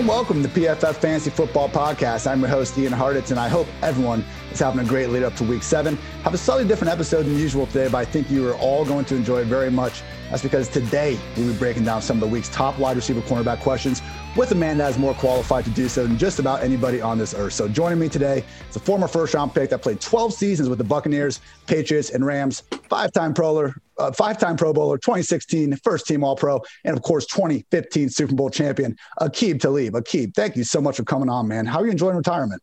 and welcome to PFF Fantasy Football Podcast. I'm your host, Ian Hartitz, and I hope everyone is having a great lead up to week seven. Have a slightly different episode than usual today, but I think you are all going to enjoy it very much. That's because today we'll be breaking down some of the week's top wide receiver cornerback questions with a man that is more qualified to do so than just about anybody on this earth. So joining me today is a former first round pick that played 12 seasons with the Buccaneers, Patriots, and Rams, five time Pro uh, five-time Pro Bowler, 2016 first team All Pro, and of course 2015 Super Bowl champion, Aqib Talib. Aqib, thank you so much for coming on, man. How are you enjoying retirement?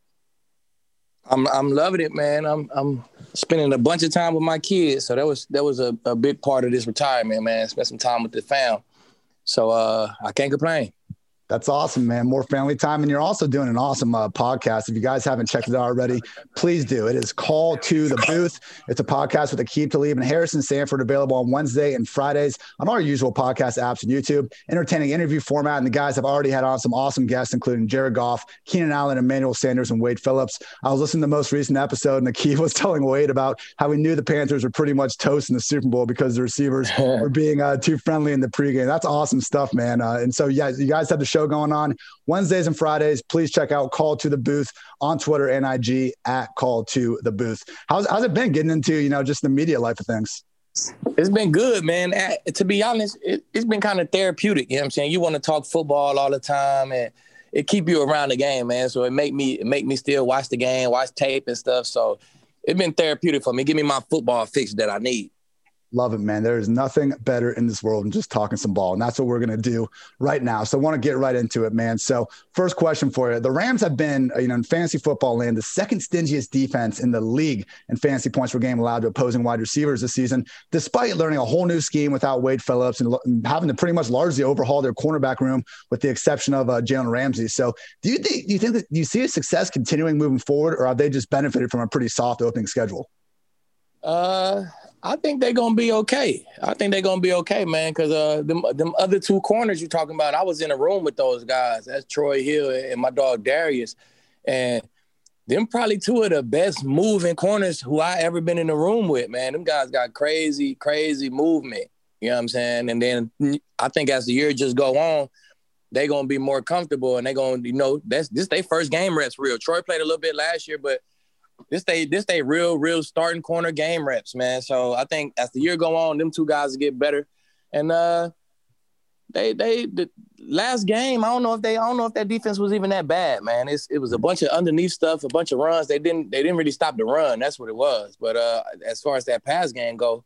I'm I'm loving it, man. I'm I'm spending a bunch of time with my kids, so that was that was a, a big part of this retirement, man. Spend some time with the fam, so uh, I can't complain. That's awesome, man. More family time. And you're also doing an awesome uh, podcast. If you guys haven't checked it out already, please do. It is Call to the Booth. It's a podcast with Aqib Talib and Harrison Sanford available on Wednesday and Fridays on our usual podcast apps and YouTube. Entertaining interview format. And the guys have already had on some awesome guests, including Jared Goff, Keenan Allen, Emmanuel Sanders, and Wade Phillips. I was listening to the most recent episode, and Aqib was telling Wade about how he knew the Panthers were pretty much toast in the Super Bowl because the receivers were being uh, too friendly in the pregame. That's awesome stuff, man. Uh, and so, yeah, you guys have to show going on Wednesdays and Fridays. Please check out Call to the Booth on Twitter and IG at Call to the Booth. How's, how's it been getting into, you know, just the media life of things? It's been good, man. To be honest, it, has been kind of therapeutic. You know what I'm saying? You want to talk football all the time and it keep you around the game, man. So it make me it make me still watch the game, watch tape and stuff. So it's been therapeutic for me. Give me my football fix that I need. Love it, man. There is nothing better in this world than just talking some ball. And that's what we're going to do right now. So I want to get right into it, man. So, first question for you. The Rams have been, you know, in fantasy football land, the second stingiest defense in the league in fantasy points per game allowed to opposing wide receivers this season, despite learning a whole new scheme without Wade Phillips and having to pretty much largely overhaul their cornerback room with the exception of uh, Jalen Ramsey. So, do you think, do you think that you see a success continuing moving forward, or have they just benefited from a pretty soft opening schedule? Uh, I think they're gonna be okay. I think they're gonna be okay, man. Cause uh, them them other two corners you're talking about, I was in a room with those guys. That's Troy Hill and my dog Darious, and them probably two of the best moving corners who I ever been in a room with, man. Them guys got crazy, crazy movement. You know what I'm saying? And then I think as the year just go on, they gonna be more comfortable and they gonna, you know, that's this their first game reps real. Troy played a little bit last year, but this they this they real real starting corner game reps, man. So I think as the year go on, them two guys get better, and uh, they they the last game I don't know if they I don't know if that defense was even that bad, man. It's it was a bunch of underneath stuff, a bunch of runs. They didn't they didn't really stop the run. That's what it was. But uh, as far as that pass game go,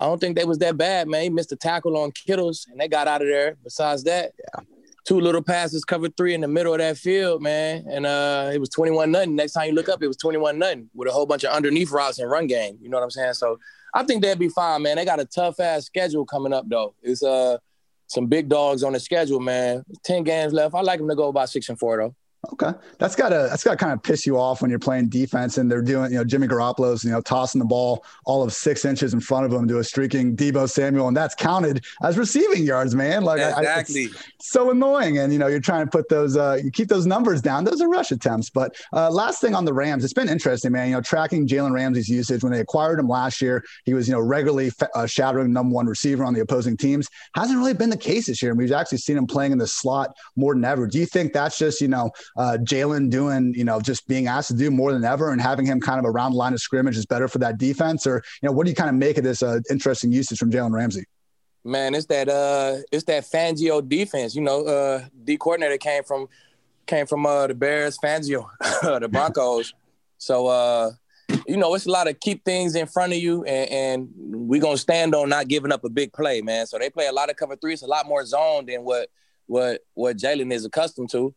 I don't think they was that bad, man. He missed a tackle on Kittles, and they got out of there. Besides that, yeah two little passes, covered three in the middle of that field, man. And uh, it was 21 nothing. Next time you look up, it was 21 nothing with a whole bunch of underneath routes and run game. You know what I'm saying? So I think they'll be fine, man. They got a tough ass schedule coming up though. It's uh some big dogs on the schedule, man. 10 games left. I like them to go about six and four though. Okay, that's gotta that's gotta kind of piss you off when you're playing defense and they're doing you know Jimmy Garoppolo's you know tossing the ball all of six inches in front of him to a streaking Deebo Samuel and that's counted as receiving yards, man. Like exactly, I, so annoying. And you know you're trying to put those uh, you keep those numbers down. Those are rush attempts. But uh, last thing on the Rams, it's been interesting, man. You know tracking Jalen Ramsey's usage when they acquired him last year, he was you know regularly uh, shadowing number one receiver on the opposing teams. Hasn't really been the case this year, and we've actually seen him playing in the slot more than ever. Do you think that's just you know uh, Jalen doing, you know, just being asked to do more than ever and having him kind of around the line of scrimmage is better for that defense? Or, you know, what do you kind of make of this uh, interesting usage from Jalen Ramsey? Man, it's that uh it's that Fangio defense. You know, uh D coordinator came from came from uh the Bears, Fangio, the Broncos. so uh you know, it's a lot of keep things in front of you, and, and we're gonna stand on not giving up a big play, man. So they play a lot of cover three. It's a lot more zone than what what what Jalen is accustomed to.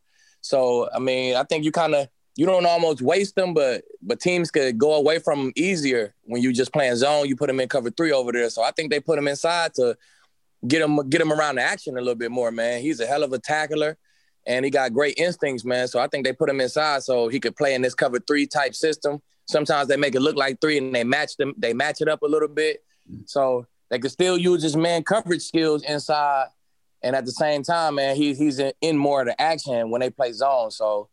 So I mean, I think you kind of you don't almost waste them, but but teams could go away from them easier when you just playing zone. You put them in cover three over there. So I think they put him inside to get him get him around the action a little bit more. Man, he's a hell of a tackler, and he got great instincts, man. So I think they put him inside so he could play in this cover three type system. Sometimes they make it look like three, and they match them. They match it up a little bit, mm. so they could still use his man coverage skills inside and at the same time, man, he, he's in, in more of the action when they play zone. So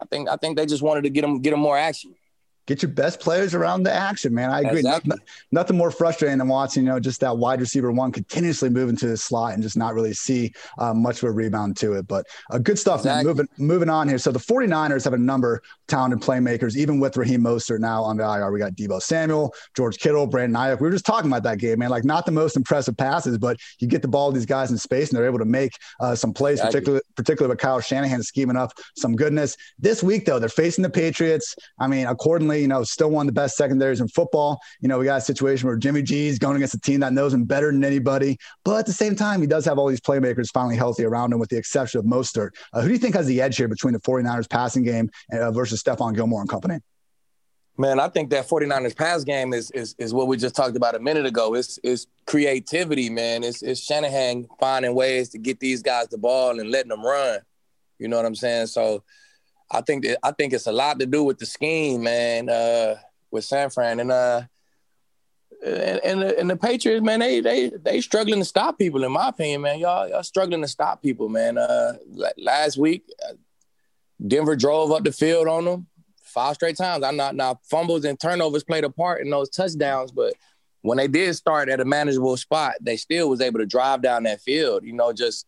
I think I think they just wanted to get him get him more action. Get your best players around the action, man. I agree. Exactly. Nothing, nothing, more frustrating than watching, you know, just that wide receiver one continuously moving to the slot and just not really see uh, much of a rebound to it. But uh, good stuff, exactly. man. Moving, moving on here. So the 49ers have a number of talented playmakers, even with Raheem Mostert now on the IR. We got Deebo Samuel, George Kittle, Brandon Aiyuk. We were just talking about that game, man. Like not the most impressive passes, but you get the ball to these guys in space and they're able to make uh, some plays, exactly. particularly, particularly with Kyle Shanahan scheming up some goodness. This week, though, they're facing the Patriots. I mean, accordingly, you know, still one of the best secondaries in football. You know, we got a situation where Jimmy G is going against a team that knows him better than anybody. But at the same time, he does have all these playmakers finally healthy around him, with the exception of Mostert. Uh, who do you think has the edge here between the 49ers passing game uh, versus Stephon Gilmore and company? Man, I think that 49ers pass game is is is what we just talked about a minute ago. It's it's creativity, man. It's it's Shanahan finding ways to get these guys the ball and letting them run. You know what I'm saying? So I think that, I think it's a lot to do with the scheme, man. Uh, with San Fran and uh and, and the, and the Patriots, man, they they they struggling to stop people. In my opinion, man, y'all y'all struggling to stop people, man. Uh, last week, uh, Denver drove up the field on them five straight times. I'm not now fumbles and turnovers played a part in those touchdowns, but when they did start at a manageable spot, they still was able to drive down that field. You know, just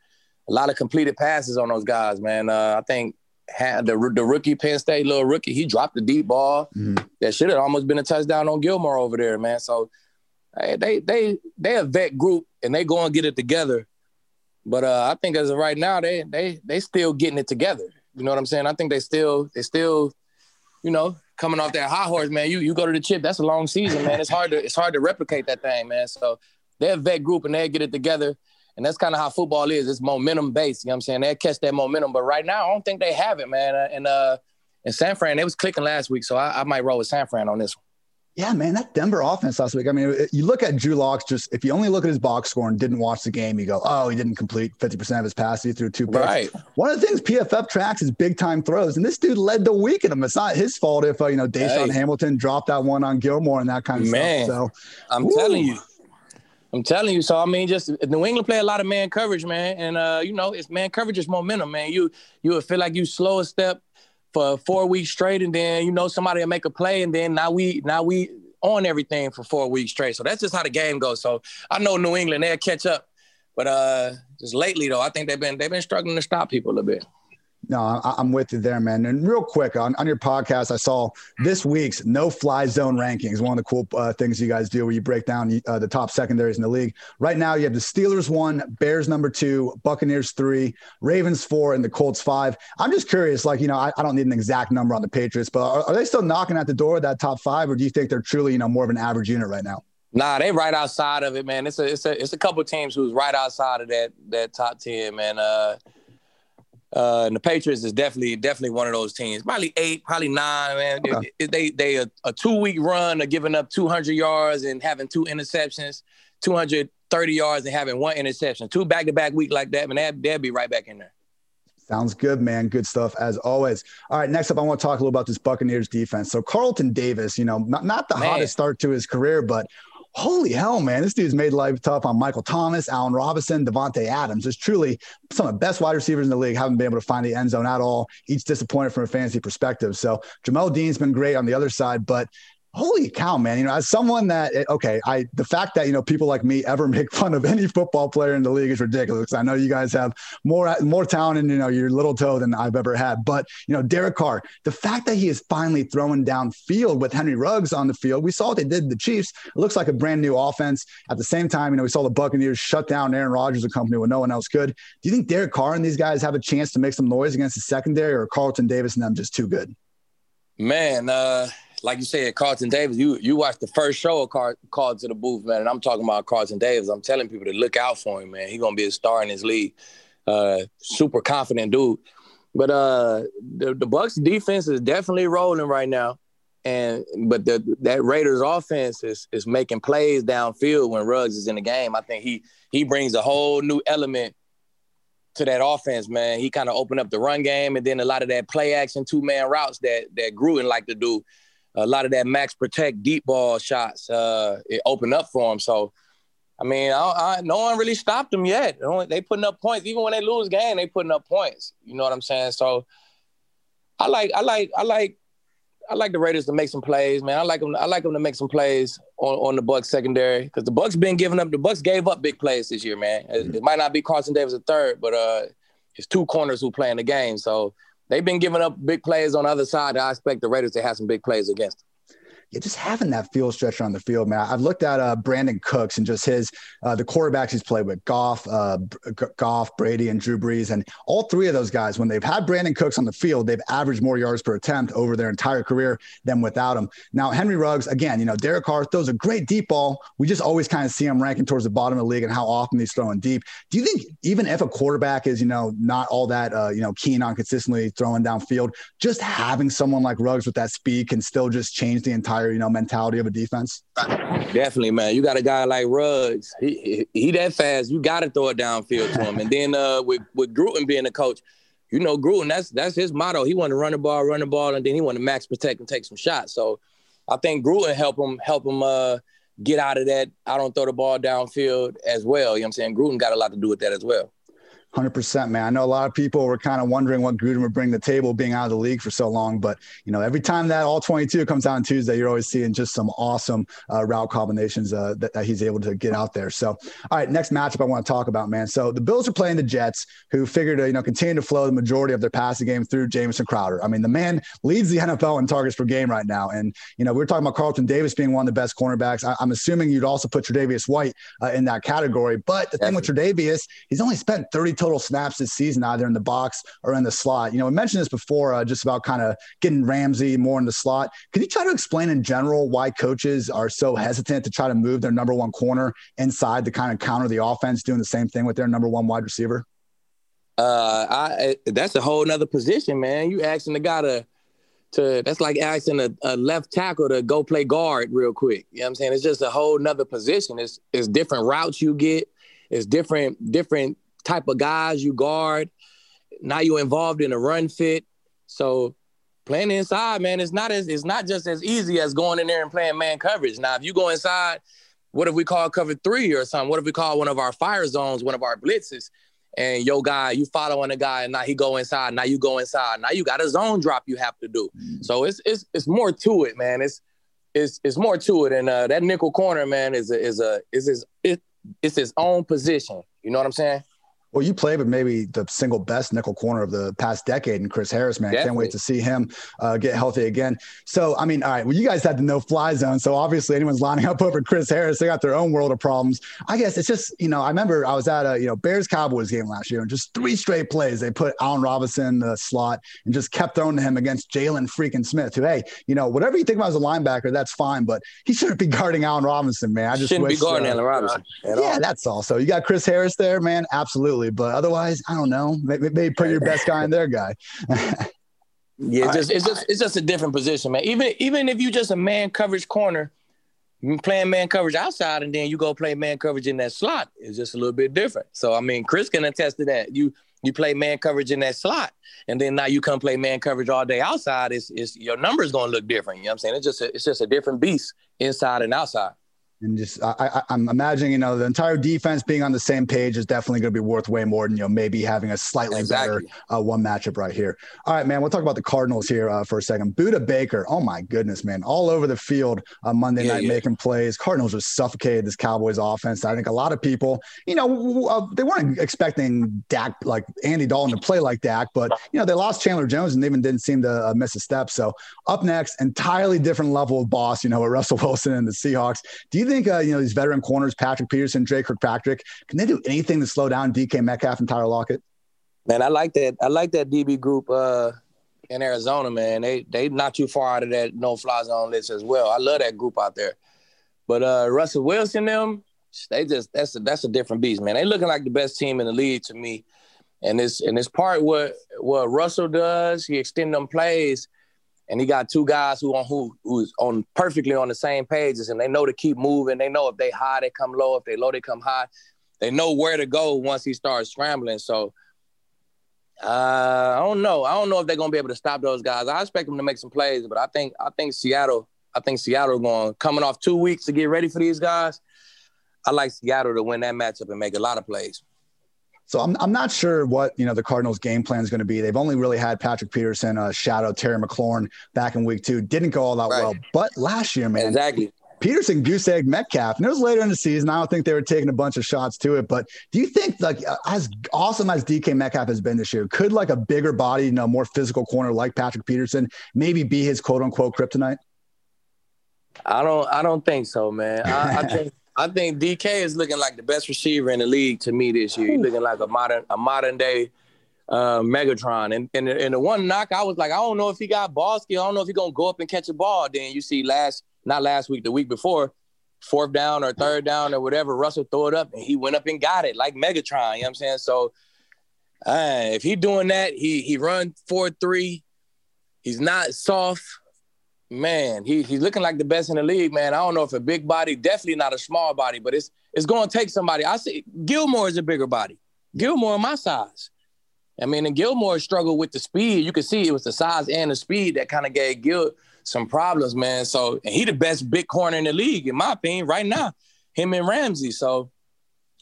a lot of completed passes on those guys, man. Uh, I think had the the rookie Penn State little rookie, he dropped the deep ball mm-hmm. that should have almost been a touchdown on Gilmore over there, man. So hey, they they they a vet group and they go and get it together. But uh, I think as of right now, they they they still getting it together. You know what I'm saying? I think they still they still, you know, coming off that high horse, man. You you go to the chip, that's a long season, man. It's hard to it's hard to replicate that thing, man. So they're a vet group and they get it together. And that's kind of how football is. It's momentum based. You know what I'm saying? They catch that momentum. But right now, I don't think they have it, man. And uh in San Fran, they was clicking last week. So I, I might roll with San Fran on this one. Yeah, man, that Denver offense last week. I mean, you look at Drew Lock's just if you only look at his box score and didn't watch the game, you go, oh, he didn't complete 50% of his passes. He threw two picks. Right. One of the things PFF tracks is big time throws. And this dude led the week in them. It's not his fault if, uh, you know, DaeSean hey. Hamilton dropped that one on Gilmore and that kind of man, stuff. So I'm telling you. I'm telling you. So I mean, just New England play a lot of man coverage, man, and uh, you know, it's man coverage is momentum, man. You you would feel like you slow a step for four weeks straight, and then you know somebody will make a play, and then now we now we on everything for four weeks straight. So that's just how the game goes. So I know New England they'll catch up, but uh, just lately though, I think they've been they've been struggling to stop people a little bit. No, I, am with you there, man. And real quick on, on your podcast, I saw this week's no fly zone rankings. One of the cool uh, things you guys do where you break down uh, the top secondaries in the league. Right now, you have the Steelers one, Bears number two, Buccaneers three, Ravens four, and the Colts five. I'm just curious, like, you know, I, I don't need an exact number on the Patriots, but are, are, they still knocking at the door of that top five, or do you think they're truly, you know, more of an average unit right now? Nah, they right outside of it, man. It's a it's a it's a couple teams who's right outside of that that top ten, man. Uh, uh, and the Patriots is definitely definitely one of those teams. Probably eight, probably nine. Man, okay. they they, they a, a, two week run of giving up 200 yards and having two interceptions, 230 yards and having one interception. Two back to back week like that, man, they'd, they'd be right back in there. Sounds good, man. Good stuff as always. All right, next up, I want to talk a little about this Buccaneers defense. So Carlton Davis, you know, not, not the man. hottest start to his career, but holy hell, man, this dude's made life tough on Michael Thomas, Allen Robinson, Davante Adams. It's truly some of the best wide receivers in the league haven't been able to find the end zone at all. Each disappointed from a fantasy perspective. So Jamel Dean's been great on the other side, but holy cow, man. You know, as someone that, eh, okay, I, the fact that, you know, people like me ever make fun of any football player in the league is ridiculous. I know you guys have more, more talent in, you know, your little toe than I've ever had. But, you know, Derek Carr, the fact that he is finally throwing downfield with Henry Ruggs on the field, we saw what they did the Chiefs. It looks like a brand new offense. At the same time, you know, we saw the Buccaneers shut down Aaron Rodgers and company when no one else could. Do you think Derek Carr and these guys have a chance to make some noise against the secondary or Carlton Davis and them just too good? Man, uh, like you said, Carlton Davis, you you watched the first show of Car- Called to the Booth, man, and I'm talking about Carlton Davis. I'm telling people to look out for him, man. He's gonna be a star in his league. Uh, super confident dude. But uh, the the Bucs defense is definitely rolling right now, and but the, that Raiders offense is is making plays downfield when Ruggs is in the game. I think he he brings a whole new element to that offense, man. He kind of opened up the run game, and then a lot of that play action two man routes that that Gruden like to do a lot of that max protect deep ball shots uh, it opened up for him. So, I mean, I, I, no one really stopped them yet. They putting up points. Even when they lose game, they putting up points. You know what I'm saying? So, I like, I like, I like, I like the Raiders to make some plays, man. I like them. I like them to make some plays on, on the Bucs secondary because the Bucs been giving up. The Bucs gave up big plays this year, man. It, it might not be Carlton Davis a third, but uh, it's two corners who play in the game. So they've been giving up big plays on the other side. I expect the Raiders to have some big plays against them yeah, just having that field stretcher on the field, man. I've looked at uh, Brandin Cooks and just his uh, the quarterbacks he's played with, Goff, uh, Goff, Brady, and Drew Brees, and all three of those guys. When they've had Brandin Cooks on the field, they've averaged more yards per attempt over their entire career than without him. Now Henry Ruggs, again, you know, Derek Carr throws a great deep ball. We just always kind of see him ranking towards the bottom of the league and how often he's throwing deep. Do you think even if a quarterback is, you know, not all that, uh, you know, keen on consistently throwing downfield, just having someone like Ruggs with that speed can still just change the entire, you know, mentality of a defense? Definitely, man. You got a guy like Ruggs. He he, he that fast. You got to throw it downfield to him. and then uh, with with Gruden being a coach, you know Gruden. That's that's his motto. He want to run the ball, run the ball, and then he want to max protect and take some shots. So I think Gruden help him help him uh, get out of that. I don't throw the ball downfield as well. You know what I'm saying? Gruden got a lot to do with that as well. Hundred percent, man. I know a lot of people were kind of wondering what Gruden would bring to the table, being out of the league for so long. But you know, every time that all twenty-two comes out on Tuesday, you're always seeing just some awesome uh, route combinations uh, that, that, he's able to get out there. So, all right, next matchup I want to talk about, man. So the Bills are playing the Jets, who figured to you know continue to flow the majority of their passing game through Jamison Crowder. I mean, the man leads the NFL in targets per game right now, and you know we are talking about Carlton Davis being one of the best cornerbacks. I, am assuming you'd also put Tre'Davious White uh, in that category. But the thing with Tre'Davious, he's only spent 30 total snaps this season either in the box or in the slot. You know, we mentioned this before, uh, just about kind of getting Ramsey more in the slot. Could you try to explain in general why coaches are so hesitant to try to move their number one corner inside to kind of counter the offense, doing the same thing with their number one wide receiver? Uh, I that's a whole nother position, man. You asking the guy to to that's like asking a, a, left tackle to go play guard real quick. You know what I'm saying? It's just a whole nother position. It's it's different routes you get. It's different different type of guys you guard. Now you're involved in a run fit. So playing inside, man, it's not as it's not just as easy as going in there and playing man coverage. Now, if you go inside, what if we call cover three or something? What if we call one of our fire zones, one of our blitzes? And yo guy, you following a guy, and now he go inside. Now you go inside. Now you got a zone drop you have to do. So it's it's it's more to it, man. It's it's it's more to it. And uh, that nickel corner, man, is a is a is his it, it's his own position. You know what I'm saying? Well, you play with maybe the single best nickel corner of the past decade and Chris Harris, man. Definitely. Can't wait to see him uh, get healthy again. So, I mean, all right, well, you guys had the no fly zone. So, obviously, anyone's lining up over Chris Harris, they got their own world of problems. I guess it's just, you know, I remember I was at a, you know, Bears Cowboys game last year and just three straight plays. They put Allen Robinson in the slot and just kept throwing to him against Jaylon freaking Smith, who, hey, you know, whatever you think about as a linebacker, that's fine, but he shouldn't be guarding Allen Robinson, man. I just shouldn't wish, be guarding uh, Allen Robinson. yeah, all. that's all. So, you got Chris Harris there, man. Absolutely. But otherwise, I don't know. Maybe, maybe put your best guy in their guy. yeah, just it's just it's just a different position, man. Even even if you just a man coverage corner, playing man coverage outside, and then you go play man coverage in that slot, it's just a little bit different. So I mean, Chris can attest to that. You you play man coverage in that slot, and then now you come play man coverage all day outside. It's, it's your numbers gonna look different. You know what I'm saying? It's just a, it's just a different beast inside and outside and just I, am I'm imagining you know the entire defense being on the same page is definitely going to be worth way more than you know maybe having a slightly exactly. better uh, one matchup right here. All right, man. We'll talk about the Cardinals here uh, for a second. Budda Baker, oh my goodness, man, all over the field on Monday yeah, night yeah. making plays. Cardinals just suffocated this Cowboys offense. I think a lot of people, you know, uh, they weren't expecting Dak like Andy Dalton to play like Dak, but you know they lost Chandler Jones and they even didn't seem to uh, miss a step. So up next, entirely different level of boss. You know, with Russell Wilson and the Seahawks. Do you think uh, you know these veteran corners, Patrick Peterson, Dre Kirkpatrick, can they do anything to slow down DK Metcalf and Tyler Lockett? Man, I like that. I like that DB group uh, in Arizona, man. They they not too far out of that no fly zone list as well. I love that group out there. But uh, Russell Wilson, them, they just that's a, that's a different beast, man. They looking like the best team in the league to me. And this and this part what what Russell does, he extend them plays and he got two guys who on who who's on perfectly on the same pages, and they know to keep moving. They know if they high, they come low. If they low, they come high. They know where to go once he starts scrambling. So uh, I don't know. I don't know if they're gonna be able to stop those guys. I expect them to make some plays, but I think I think Seattle. I think Seattle going coming off two weeks to get ready for these guys. I like Seattle to win that matchup and make a lot of plays. So I'm, I'm not sure what you know the Cardinals' game plan is going to be. They've only really had Patrick Peterson, uh, shadow Terry McLaurin back in week two. Didn't go all that right. well, but last year, man, exactly. Peterson goose egg Metcalf, and it was later in the season. I don't think they were taking a bunch of shots to it. But do you think, like, as awesome as DK Metcalf has been this year, could like a bigger body, you know, more physical corner like Patrick Peterson maybe be his quote unquote kryptonite? I don't. I don't think so, man. I, I think. I think DK is looking like the best receiver in the league to me this year. He's looking like a modern, a modern day uh, Megatron. And, and and the one knock, I was like, I don't know if he got ball skill. I don't know if he's gonna go up and catch a ball. Then you see last, not last week, the week before, fourth down or third down or whatever, Russell threw it up and he went up and got it like Megatron. You know what I'm saying? So uh, if he doing that, he he run four three. He's not soft man, he he's looking like the best in the league, man. I don't know if a big body, definitely not a small body, but it's it's going to take somebody. I see Gilmore is a bigger body. Gilmore my size. I mean, and Gilmore struggled with the speed. You could see it was the size and the speed that kind of gave Gil some problems, man. So, and he the best big corner in the league, in my opinion, right now. Him and Ramsey. So,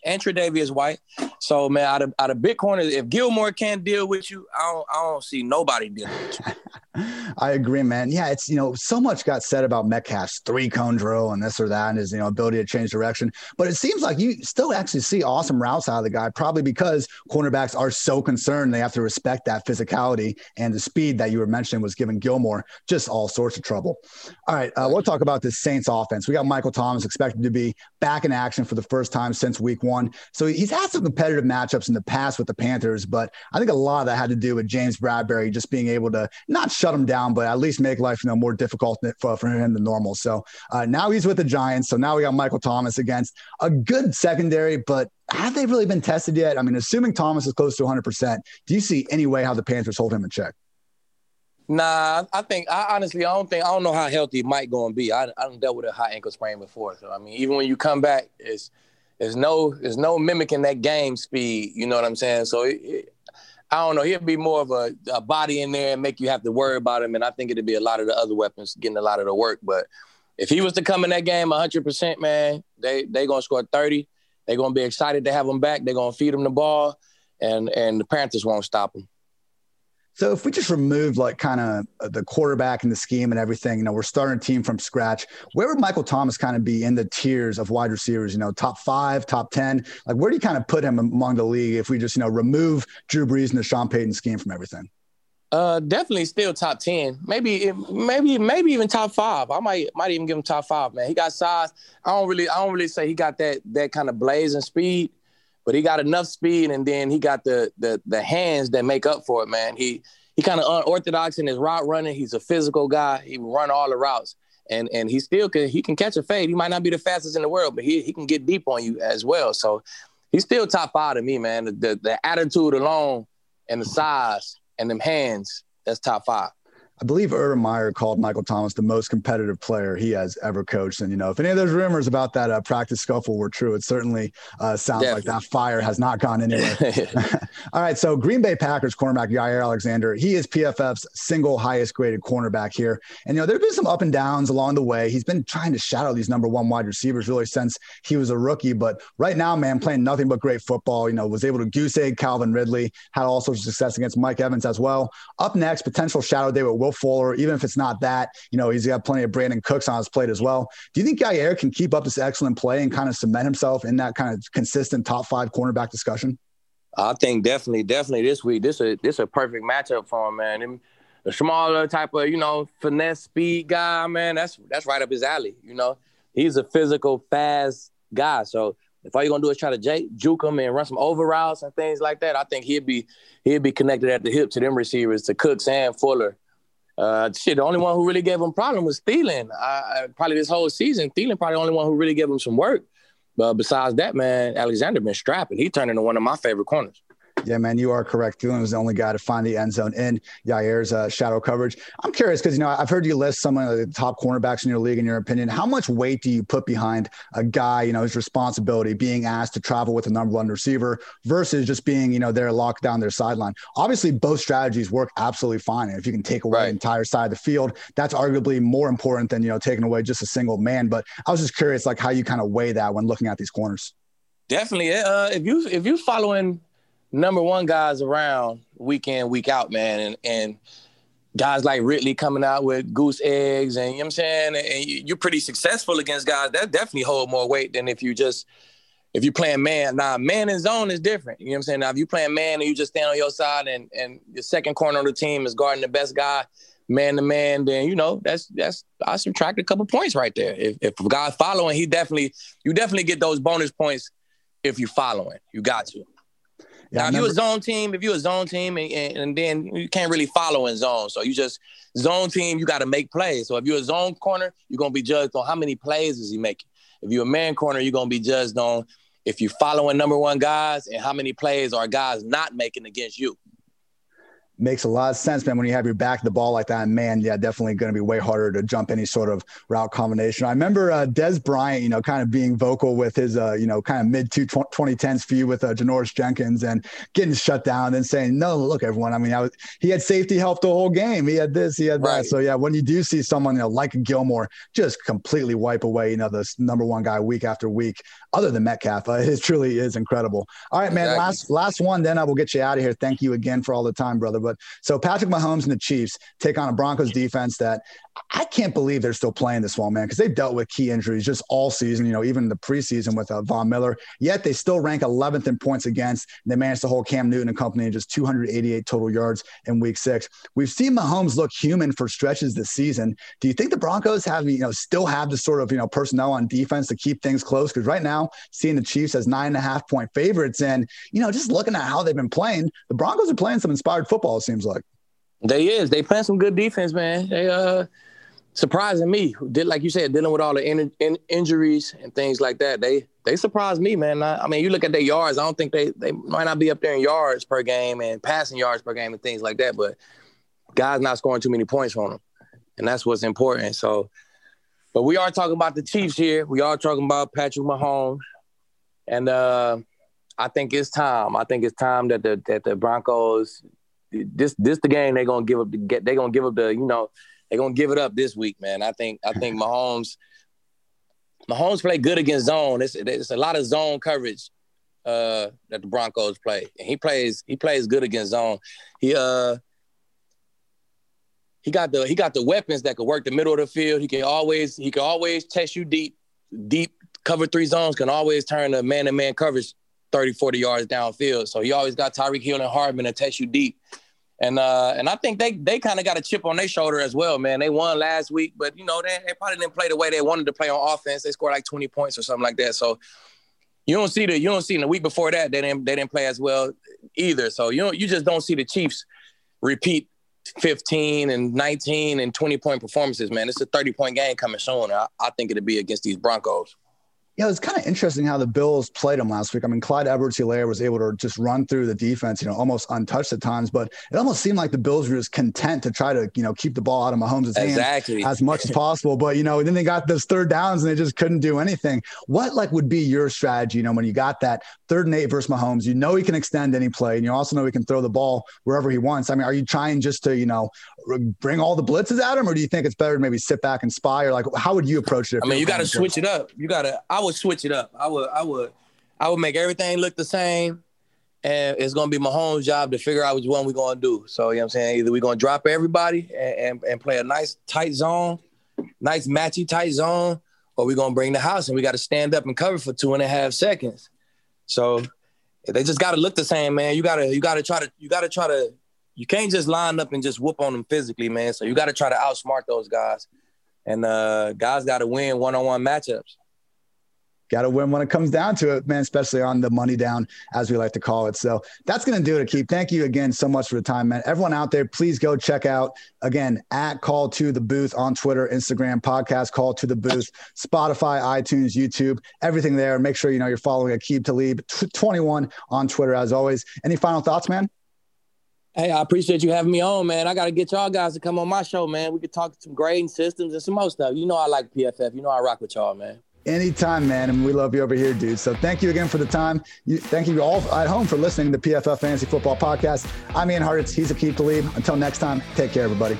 and Tre'Davious White. So man, out of out of big corners, if Gilmore can't deal with you, I don't I don't see nobody dealing with you. I agree, man. Yeah, it's you know so much got said about Metcalf's three cone drill and this or that, and his you know ability to change direction. But it seems like you still actually see awesome routes out of the guy, probably because cornerbacks are so concerned they have to respect that physicality and the speed that you were mentioning was giving Gilmore just all sorts of trouble. All right, uh, we'll talk about the Saints offense. We got Michael Thomas expected to be back in action for the first time since Week One, so he's had some competitive matchups in the past with the Panthers, but I think a lot of that had to do with James Bradberry just being able to not shut him down, but at least make life you know more difficult for, for him than normal. So uh, now he's with the Giants. So now we got Michael Thomas against a good secondary, but have they really been tested yet? I mean, assuming Thomas is close to 100%, do you see any way how the Panthers hold him in check? Nah, I think I honestly I don't think I don't know how healthy Mike going to be. I I don't dealt with a high ankle sprain before, so I mean even when you come back, it's there's no there's no mimicking that game speed. You know what I'm saying? So it, it, I don't know. He'll be more of a, a, body in there and make you have to worry about him. And I think it'd be a lot of the other weapons getting a lot of the work. But if he was to come in that game 100%, man, they they gonna score 30. They're gonna be excited to have him back. They're gonna feed him the ball, and and the Panthers won't stop him. So if we just remove like kind of uh, the quarterback and the scheme and everything, you know, we're starting a team from scratch. Where would Michael Thomas kind of be in the tiers of wide receivers? You know, top five, top ten. Like, where do you kind of put him among the league if we just you know remove Drew Brees and the Sean Payton scheme from everything? Uh, definitely still top ten. Maybe, maybe, maybe even top five. I might, might even give him top five. Man, he got size. I don't really, I don't really say he got that that kind of blazing speed but he got enough speed and then he got the the the hands that make up for it, man. He he kind of unorthodox in his route running. He's a physical guy. He run all the routes. And and he still can he can catch a fade. He might not be the fastest in the world, but he he can get deep on you as well. So he's still top five to me, man. The the, the attitude alone and the size and them hands, that's top five. I believe Urban Meyer called Michael Thomas the most competitive player he has ever coached. And, you know, if any of those rumors about that uh, practice scuffle were true, it certainly uh, sounds Definitely. like that fire has not gone anywhere. All right. So, Green Bay Packers cornerback Jaire Alexander, he is PFF's single highest graded cornerback here. And, you know, there have been some up and downs along the way. He's been trying to shadow these number one wide receivers really since he was a rookie. But right now, man, playing nothing but great football, you know, was able to goose egg Calvin Ridley, had all sorts of success against Mike Evans as well. Up next, potential shadow day with Will Fuller, even if it's not that, you know, he's got plenty of Brandin Cooks on his plate as well. Do you think Jaire can keep up this excellent play and kind of cement himself in that kind of consistent top five cornerback discussion? I think definitely, definitely this week, this a this is a perfect matchup for him, man. And the smaller type of, you know, finesse speed guy, man, that's that's right up his alley. You know, he's a physical, fast guy. So if all you're gonna do is try to j- juke him and run some over routes and things like that, I think he'd be he'd be connected at the hip to them receivers, to Cooks and Fuller. Uh, shit, the only one who really gave him problem was Thielen. Uh, probably this whole season, Thielen probably the only one who really gave him some work. But besides that, man, Alexander been strapping. He turned into one of my favorite corners. Yeah, man, you are correct. Thielen was the only guy to find the end zone in Jaire's uh, shadow coverage. I'm curious because, you know, I've heard you list some of the top cornerbacks in your league, in your opinion. How much weight do you put behind a guy, you know, his responsibility being asked to travel with a number one receiver versus just being, you know, there locked down their sideline? Obviously, both strategies work absolutely fine. And if you can take away right. the entire side of the field, that's arguably more important than, you know, taking away just a single man. But I was just curious, like, how you kind of weigh that when looking at these corners. Definitely. Uh, if you if you following number one guys around week in, week out, man. And and guys like Ridley coming out with goose eggs and you know what I'm saying? And you're pretty successful against guys that definitely hold more weight than if you just if you're playing man. Now man and zone is different. You know what I'm saying? Now if you playing man and you just stand on your side and and your second corner of the team is guarding the best guy man to man, then you know that's that's I subtract a couple points right there. If if a guy's following, he definitely you definitely get those bonus points if you're following. You got to. Now, if you're a zone team, if you're a zone team, and, and, and, then you can't really follow in zone, so you just zone team, you got to make plays. So if you're a zone corner, you're gonna be judged on how many plays is he making. If you're a man corner, you're gonna be judged on if you're following number one guys and how many plays are guys not making against you makes a lot of sense, man. When you have your back to the ball like that, man, yeah, definitely going to be way harder to jump any sort of route combination. I remember uh, Dez Bryant, you know, kind of being vocal with his, uh, you know, kind of mid 2010s feud with uh, Janoris Jenkins and getting shut down and saying, no, look, everyone. I mean, I was, he had safety help the whole game. He had this, he had right. that. So yeah, when you do see someone, you know, like Gilmore, just completely wipe away, you know, this number one guy week after week, other than Metcalf, uh, it truly is incredible. All right, man. Exactly. Last last one, then I will get you out of here. Thank you again for all the time, brother. But so Patrick Mahomes and the Chiefs take on a Broncos defense that I can't believe they're still playing this well, man, because they've dealt with key injuries just all season, you know, even the preseason with uh, Von Miller. Yet they still rank 11th in points against. And they managed to hold Cam Newton and company in just 288 total yards in week six. We've seen Mahomes look human for stretches this season. Do you think the Broncos have, you know, still have the sort of, you know, personnel on defense to keep things close? Because right now, seeing the Chiefs as nine and a half point favorites and, you know, just looking at how they've been playing, the Broncos are playing some inspired football, it seems like. They is. They playing some good defense, man. They uh surprising me. Did like you said, dealing with all the in, in, injuries and things like that. They they surprised me, man. I, I, mean, you look at their yards. I don't think they they might not be up there in yards per game and passing yards per game and things like that. But guys not scoring too many points from them, and that's what's important. So, but we are talking about the Chiefs here. We are talking about Patrick Mahomes, and uh, I think it's time. I think it's time that the that the Broncos. This this the game they're gonna give up the get they're gonna give up the you know they're gonna give it up this week, man. I think I think Mahomes Mahomes play good against zone. It's, it's a lot of zone coverage uh, that the Broncos play, and he plays he plays good against zone. He uh he got the he got the weapons that could work the middle of the field. He can always he can always test you deep. Deep cover three zones can always turn the man to man coverage 30, 40 yards downfield. So he always got Tyreek Hill and Hardman to test you deep. And uh, and I think they they kind of got a chip on their shoulder as well, man. They won last week, but you know they, they probably didn't play the way they wanted to play on offense. They scored like 20 points or something like that. So you don't see the you don't see in the week before that they didn't they didn't play as well either. So you know, you just don't see the Chiefs repeat 15 and 19 and 20 point performances, man. It's a 30 point game coming soon. I, I think it'll be against these Broncos. Yeah, it was kind of interesting how the Bills played them last week. I mean, Clyde Edwards-Helaire was able to just run through the defense, you know, almost untouched at times, but it almost seemed like the Bills were just content to try to, you know, keep the ball out of Mahomes' hands as much as possible. But, you know, then they got those third downs and they just couldn't do anything. What, like, would be your strategy, you know, when you got that third and eight versus Mahomes, you know he can extend any play, and you also know he can throw the ball wherever he wants. I mean, are you trying just to, you know, bring all the blitzes at him, or do you think it's better to maybe sit back and spy, or like, how would you approach it? I mean, you got to switch it up. You got to, I would switch it up. I would, I would, I would make everything look the same, and it's gonna be Mahomes' job to figure out which one we're gonna do. So you know what I'm saying? Either we're gonna drop everybody and, and, and play a nice tight zone, nice matchy tight zone, or we're gonna bring the house and we got to stand up and cover for two and a half seconds. So they just got to look the same, man. You gotta, you gotta try to, you gotta try to. You can't just line up and just whoop on them physically, man. So you got to try to outsmart those guys, and uh, guys got to win one-on-one matchups got to win when it comes down to it, man, especially on the money down, as we like to call it. So that's going to do it, Keep. Thank you again so much for the time, man. Everyone out there, please go check out, again, at Call to the Booth on Twitter, Instagram, podcast, Call to the Booth, Spotify, iTunes, YouTube, everything there. Make sure, you know, you're following Aqib Talib 21 on Twitter, as always. Any final thoughts, man? Hey, I appreciate you having me on, man. I got to get y'all guys to come on my show, man. We could talk some grading systems and some more stuff. You know, I like PFF. You know, I rock with y'all, man. Anytime, man. And we love you over here, dude. So thank you again for the time. You, thank you all at home for listening to the PFF Fantasy Football Podcast. I'm Ian Hartitz. He's Aqib Talib. Until next time, take care, everybody.